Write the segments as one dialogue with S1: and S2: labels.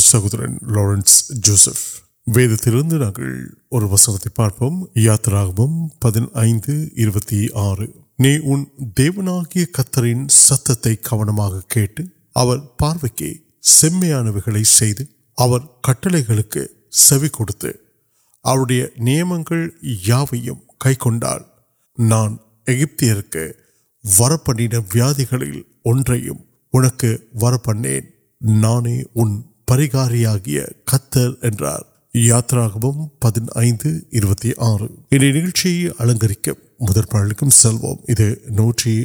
S1: سہورن لارنس جوسف ویدت وسنگ آر نیونا کتر ست پاروک کٹل سوی نیم نان ورپن ویادی نانے پریگاری کتر یاترا آر نگہ مدر سلو نوٹری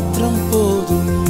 S2: رو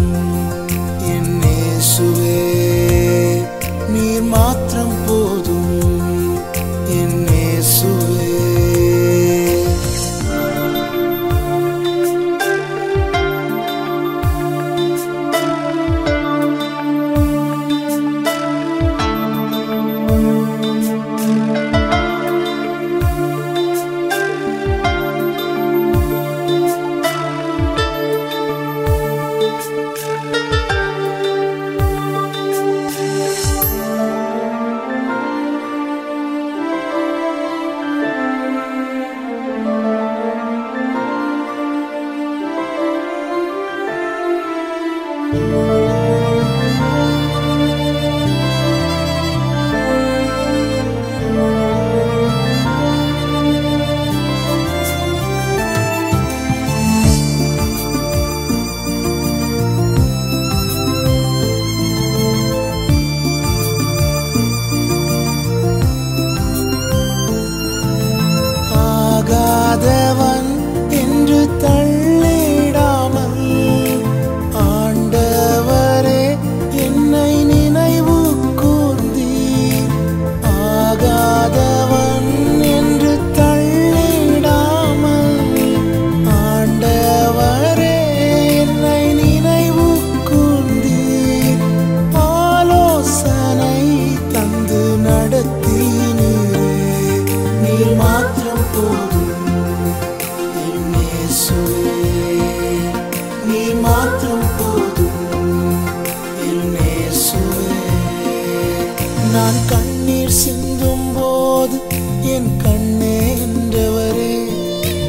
S2: کن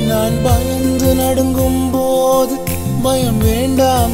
S2: نان بنگام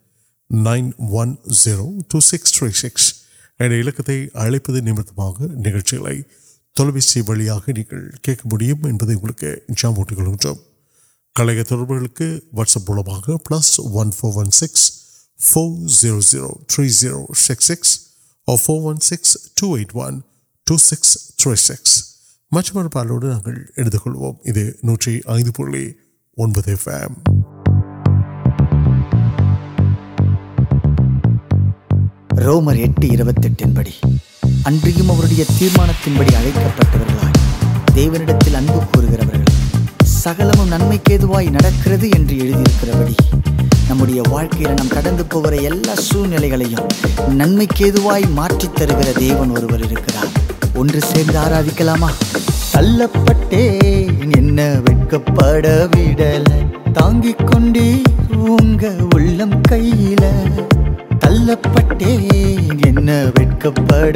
S1: nine one zero two six three six number نکلپی وویل کھیل مجھے جامو کل گڑے تبدیل واٹسپ ملو پن four six four zero zero three zero six six two eight one two six three six مجھے پاسکلو نوٹ
S3: رومرٹن بڑی ارے تیار پہنک کو سکل ننمکے گر بڑی نا نام کٹا سکوں نوائی ترک دیونگ انا دیکھا
S4: تاکہ تل پہ وقت پڑ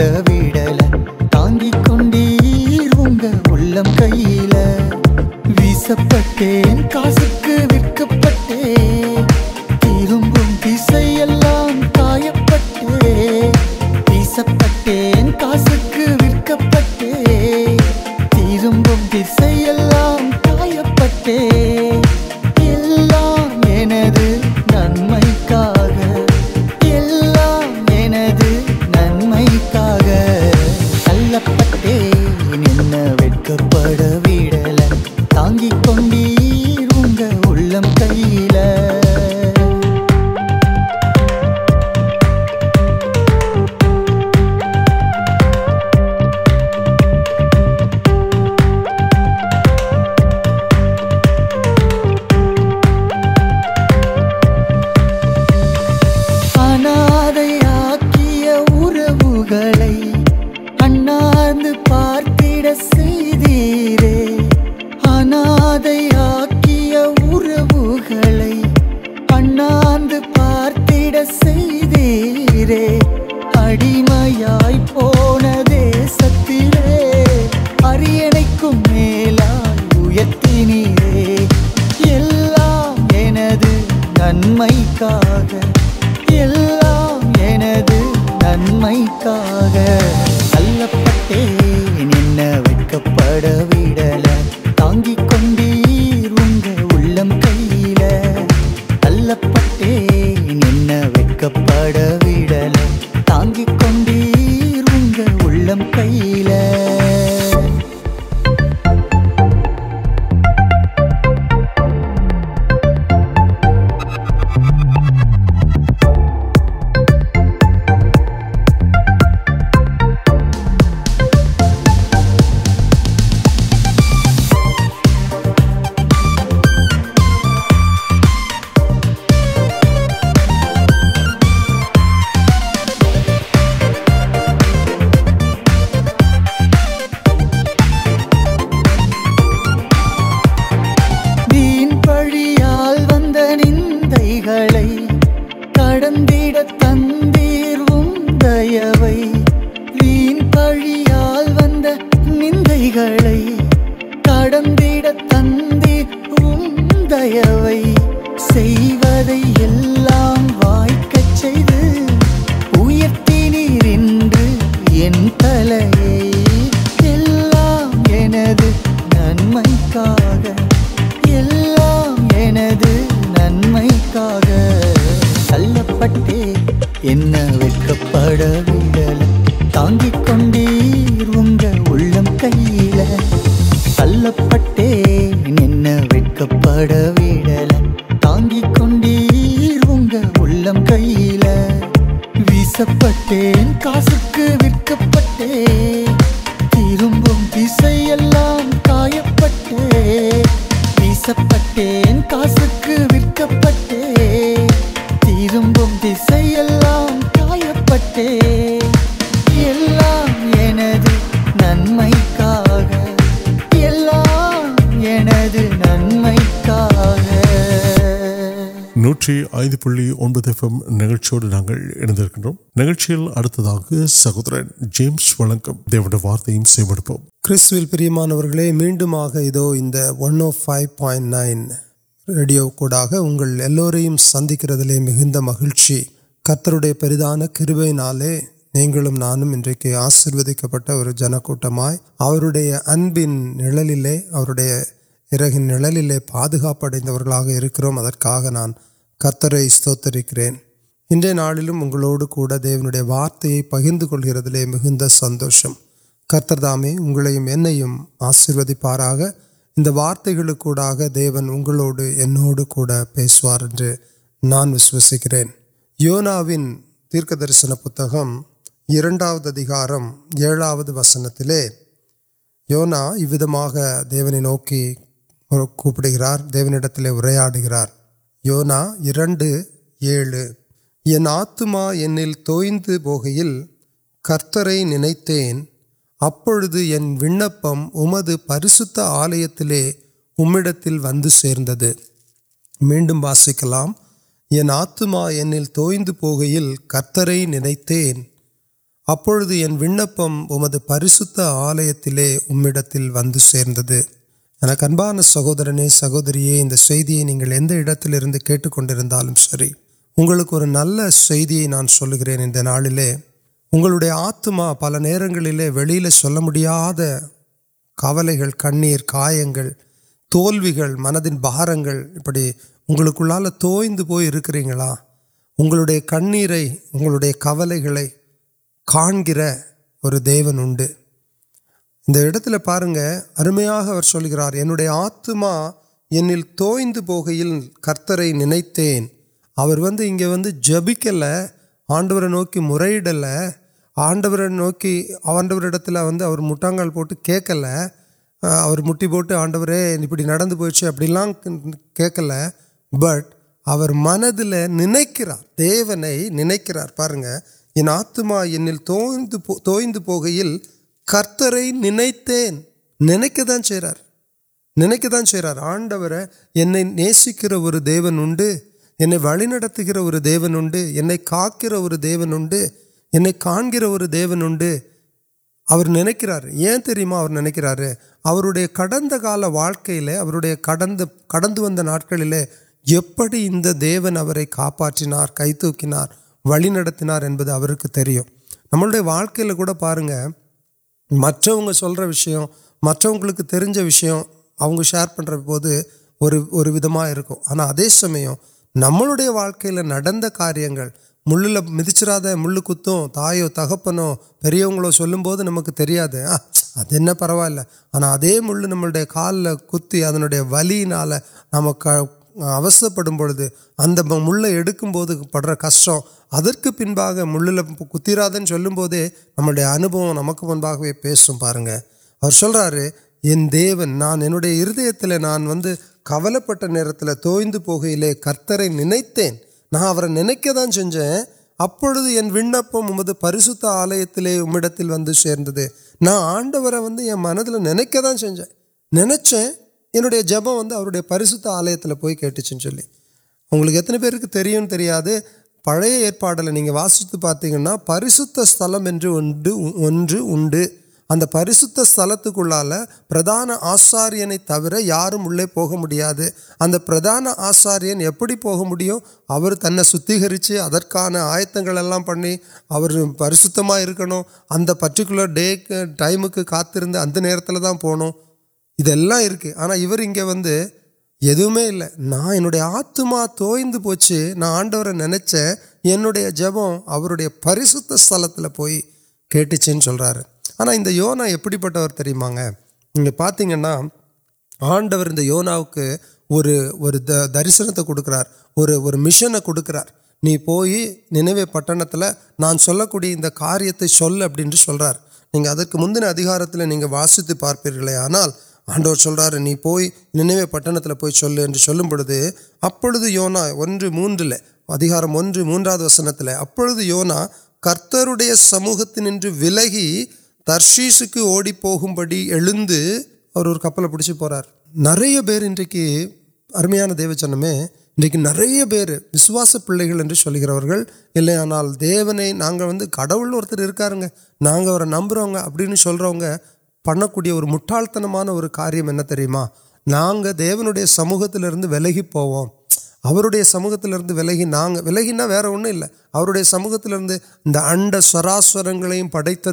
S1: புள்ளி ஒன்பது எஃப்எம் நிகழ்ச்சியோடு நாங்கள் இணைந்திருக்கின்றோம் நிகழ்ச்சியில் அடுத்ததாக சகோதரன் ஜேம்ஸ் வழங்கும் தேவனுடைய வார்த்தையும் செய்வெடுப்போம்
S5: கிறிஸ்துவில் பிரியமானவர்களே மீண்டுமாக இதோ இந்த one o five point nine radio கூடாக உங்கள் எல்லோரையும் சந்திக்கிறதிலே மிகுந்த மகிழ்ச்சி கர்த்தருடைய کرتر استوتن انگوڑک دیو وارت پکلے مندر دام اگیوار وارتگا دیون اگڑکارے نان وشکر یونا ویر درشن پتہ اندار ایڑا ہوسن دے یونا یہ دیونے نوکر دیونی اریا یونا انڈل تیل کئی نوزے انمد پریشت آلیہ ویر مسکلام آت توئند پوگیل کرتر نوپ پریس آلیہ ویت این ابان سہورن سہوری نہیں کٹر سر اگلکر نل نان سل گرے نال اگر آتم پل نر مول کار تر منت بارک توئند پوکری اگے کئی کول گئے کام کرے انڈیں ارمیا آت نو وی جبکل آڈو نوکی مر آڈر نوکی آڈو وٹا پہ موٹر آڈو پوچھے ابکل بٹر من نکار دیونے ناریں یہ آتم ای توئند کرتر نا نکرار آڈو انڈر اور دیون کا دیون نار تری نارے کڑ واقعی کڑ کڑ ناڑکل دیون کا کئی تکار والی نمبر واقل کو مطلب سلک وشیم مریج وشیم ابو شعر پڑھ رہے آنا ادے سمے واقعی ندی ملے مراد مل تالو تک پہو نمک پروا لے آنا اے مال کھین ن ملک بوجھ پڑھ رہا پلے کترا ہے چلے نئے اُن کو منبا پیسوں پاور سر یہ دیون نانڈے ہردو کبل پہ نوند پوکیلے کتر نا نکپت آلیہ ون سیردے نا آڈو وی منت نا سجے ن اندی جپ وریشت آلیہ پوی کچھ اُن کو اتنا پھر پڑے ایپل نہیں وسی پریشل اگر پریشل کو لال پردان آچاریہ تبر یار پہ مرد آچاریہ تن ستر ادران آیتگل پڑی اور پریشم کر پٹی ڈے ٹائم کی کاتر ادا پو ابک آنا ویون آت توچی نا آڈو نوڈیا جب پریشل پوئ کچے سل آنا یونا پہ پاتی ہیں آڈر انونا اور درشن کے کڑکر اور میشن کڑکر نہیں پوئ ن پنت نان سوکے ان کاریہتے چل اب سلر ادر مندار وسیتی پارپی آنا ஆண்டவர் சொல்கிறாரு நீ போய் நினைவே பட்டணத்தில் போய் சொல்லு என்று சொல்லும் பொழுது அப்பொழுது யோனா ஒன்று மூன்றில் அதிகாரம் ஒன்று மூன்றாவது வசனத்தில் அப்பொழுது யோனா கர்த்தருடைய சமூகத்தினின்று விலகி தர்ஷீஸுக்கு ஓடி போகும்படி எழுந்து அவர் ஒரு கப்பலை பிடிச்சி போகிறார் நிறைய பேர் இன்றைக்கு அருமையான தேவச்சனமே இன்றைக்கு پڑکال سموہت ولگو سموہتر ولگ ولگینا سموہت اڈ سراسر پڑت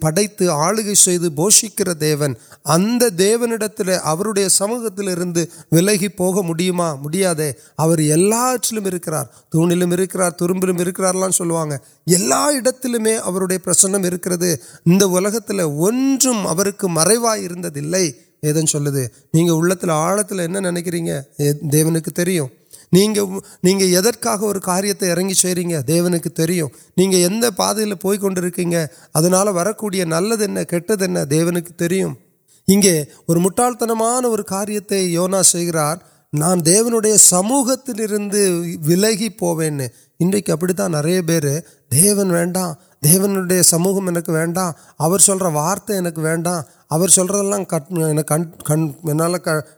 S5: پڑتی آلگن اتنی سموت ویام کرو لوگیں گا پرسن انہیں مروائر ادے آڑت نیے دےوار دیونی پہلے پوکی ابھی نل کچھ اور مٹالت کاریہتے یونا سار دی سموتی ولگ انڈا دیو نو سموہم وارت ان کو اور سر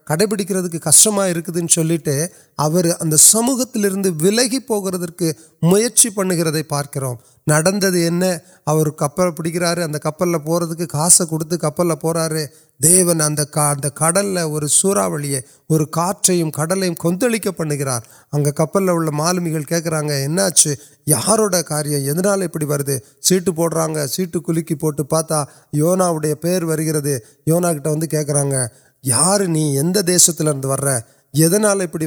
S5: کڑپڑک کشمیر چلے اگر سموہت ولگی پڑ گرد پارکر کپل پیٹکار اگر کپل پہ کاس کچھ کپل پڑھا دیو کڑل اور سوراوی اور کاٹر کڑلیں کتند پڑ گیا اگر کپل کی یارو کاریہ ابھی ویٹ پڑیں گے سیٹ کلکی پوٹ پاتا یونا پی گر கேட்குறது யோனா கிட்ட வந்து கேட்குறாங்க யார் நீ எந்த தேசத்துலேருந்து வர்ற எதனால் இப்படி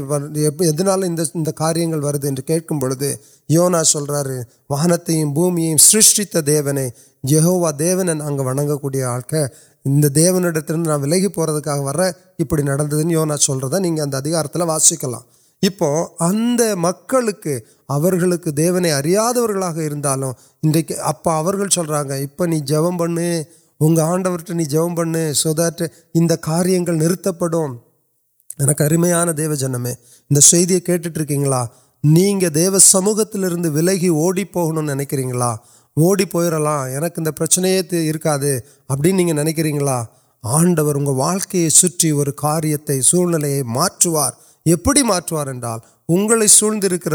S5: எதனால் இந்த இந்த காரியங்கள் வருது என்று கேட்கும் பொழுது யோனா சொல்கிறாரு வானத்தையும் பூமியையும் சிருஷ்டித்த தேவனை யெகோவா தேவனை நாங்கள் வணங்கக்கூடிய ஆட்கள் இந்த தேவனிடத்திலிருந்து நான் விலகி போகிறதுக்காக வர்ற இப்படி நடந்ததுன்னு யோனா சொல்கிறத நீங்கள் அந்த அதிகாரத்தில் வாசிக்கலாம் இப்போ அந்த மக்களுக்கு அவர்களுக்கு தேவனை அறியாதவர்களாக இருந்தாலும் இன்றைக்கு அப்போ அவர்கள் சொல்கிறாங்க இப்போ நீ ஜெபம் பண்ணு وہ آڈوٹ جب پو دٹ انار پڑھ کے ارمیاں دیو جنم اندیا کھیٹ نہیں ولگی اوڑپ نیگا اوڑی پوکا اب نکریہ آڈر اگر واقع سی معوار سوندرک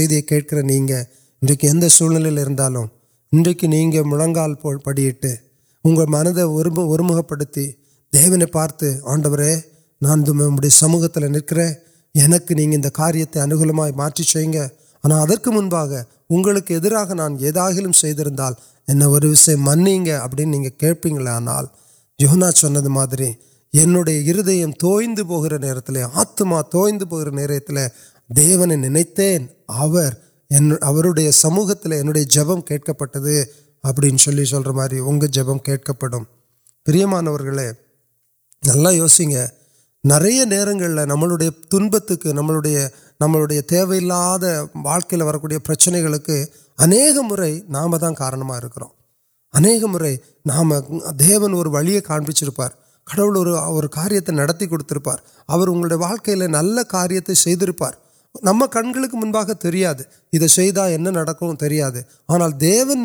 S5: دیکھ ان سال انجکی پڑیٹ اگر منت پڑی دیونے پارت آڈو نان سموت نکل کاریہ آنا ادب کے نان اور منگی کھیلے آنا جونا چار ہردم توندی پہ نئے آت توئند نو نو என் அவருடைய சமூகத்தில் என்னுடைய ஜெபம் கேட்கப்பட்டது அப்படின்னு சொல்லி சொல்கிற மாதிரி உங்கள் ஜெபம் கேட்கப்படும் பிரியமானவர்களே நல்லா யோசிங்க நிறைய நேரங்களில் நம்மளுடைய துன்பத்துக்கு நம்மளுடைய நம்மளுடைய தேவையில்லாத வாழ்க்கையில் வரக்கூடிய பிரச்சனைகளுக்கு அநேக முறை நாம் தான் காரணமாக இருக்கிறோம் அநேக முறை நாம் தேவன் نم کنگری ادا اتنا آنا دیگر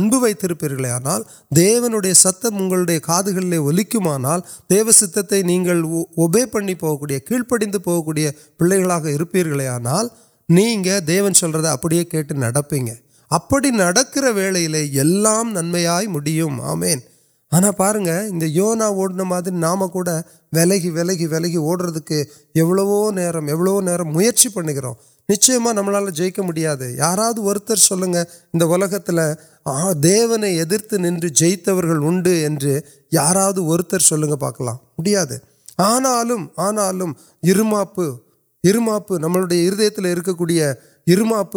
S5: ابتر پانا دی ستیہ کالی کوان دیو ست نہیں پڑی پوکی کیڑ پڑی پوک كو پیلے گا آنا دیو كل رہے كیٹپی ابھی نكر وے یو نم آمن آنا پونا اوڑھنے میری نام کور ولگی ولگی ولگی اوڈر کے ایو نو نمچی پڑ گرو نچ نال جائے یار سلیں گے وہ دیونے ادے جیت اُن یار سلکل میڈیا آنا آناپ نمک کو ارمپ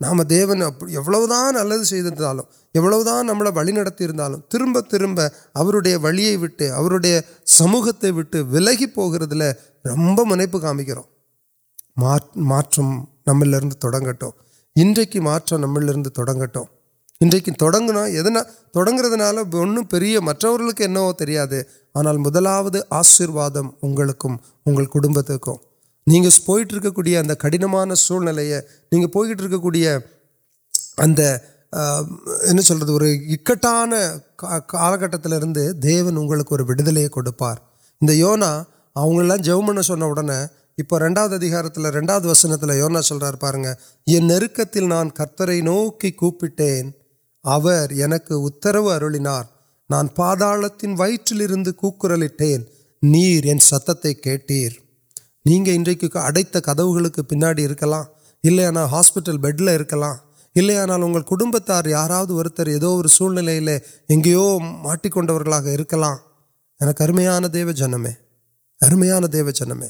S5: نام دیونے دا نل ایو نمین ترب تربی سموہت ویٹ ولگل روپ منپر نمل اندر تم کی تک مطلب تریا ہے آنا مدلا آشیواد نہیںک كو كٹن سٹر كو كٹانٹ كل دیكھلے كو یونا اوگا ضوم چھوڑنے پنڈا دار رون كے لیے یونا چل رہا پا رہیں یقین نان كر نوکن اور اتروہار نان پہن وی كوٹن ستر نہیں اڑ کد پاڑی الے آنا ہاسپٹل بٹل تر یار اور سوٹکوا کرمیا دیو جنم ارمیا دیو جنم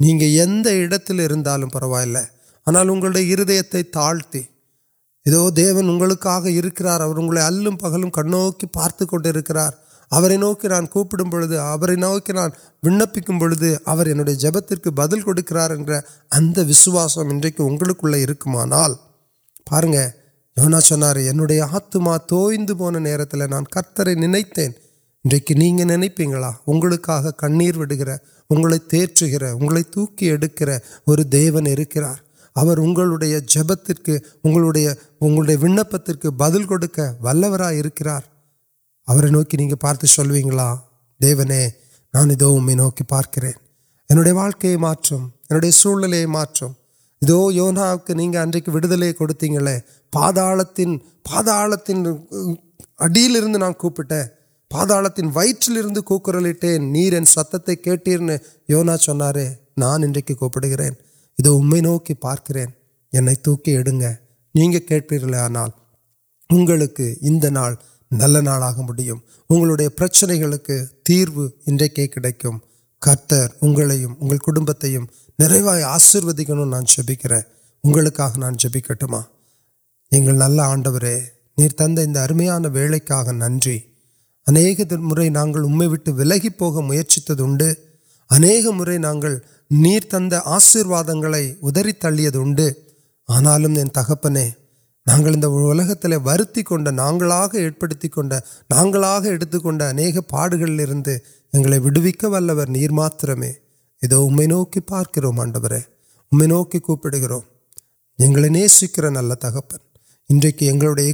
S5: نہیں پوا آنا ہردتے تاڑتی ادو دیوکا پہلوں کنوکی پارتکار نان کون پوسے انپت بدل کو سواسمال پارن یونا چنارے انڈیا آتم توئند نان کرتر نجکی نہیں نا کچھ تیل تاکن اگے جپت ودل کو پارت چلو دیو ناندہ نوکی پارکر واقع سیون یونا کل پا پاڑتی ناپٹ پہاڑ تین ویٹلٹین نہیں ستر یونا چنارے نان ان کی کوپر ادو ام نوک پارکر ان تاکی کلے آنا اگلک ان نل ناڈیا پرچنے گیارے کم کلب تیار نیشیوکر اگلک نان جبکہ یہ نل آڈو نہیں ترمیا وے نن اہم امریک ویچ انک مرگ آشیرواد ادری تلیا آنا تک நாங்கள் இந்த உலகத்தில் வருத்தி கொண்ட நாங்களாக ஏற்படுத்தி கொண்ட நாங்களாக எடுத்துக்கொண்ட அநேக பாடுகளிலிருந்து எங்களை விடுவிக்க வல்லவர் நீர் மாத்திரமே இதோ உம்மை நோக்கி பார்க்கிறோம் ஆண்டவரே உம்மை நோக்கி கூப்பிடுகிறோம் எங்களை நேசிக்கிற நல்ல தகப்பன் இன்றைக்கு எங்களுடைய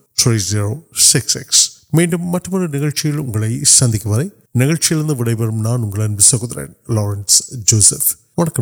S1: میڈم نکل سندر وی نکل نان انبو سہورن لارنس جوسف وڑکے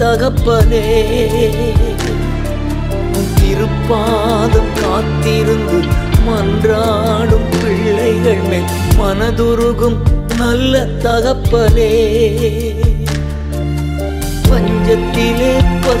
S6: تک پہ من پن درگ پہ پنچ پہ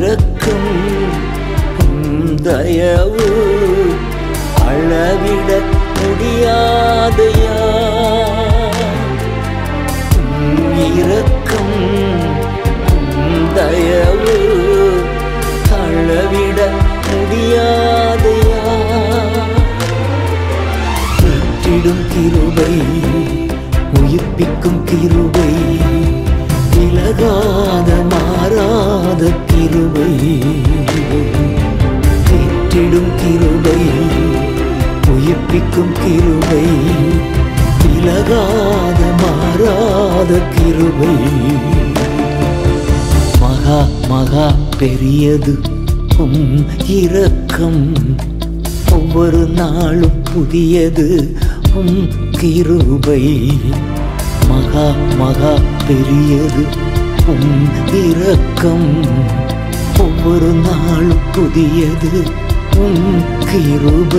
S6: இறக்கும் தயவு அளவிட முடியாதையா இறக்கும் தயவு அளவிட முடியாதையா விட்டிடும் கிருபை உயிர்ப்பிக்கும் கிருபை மாறாத கிருபை மீட்டிடும் கிருபை உயிர்ப்பிக்கும் ان کی روپ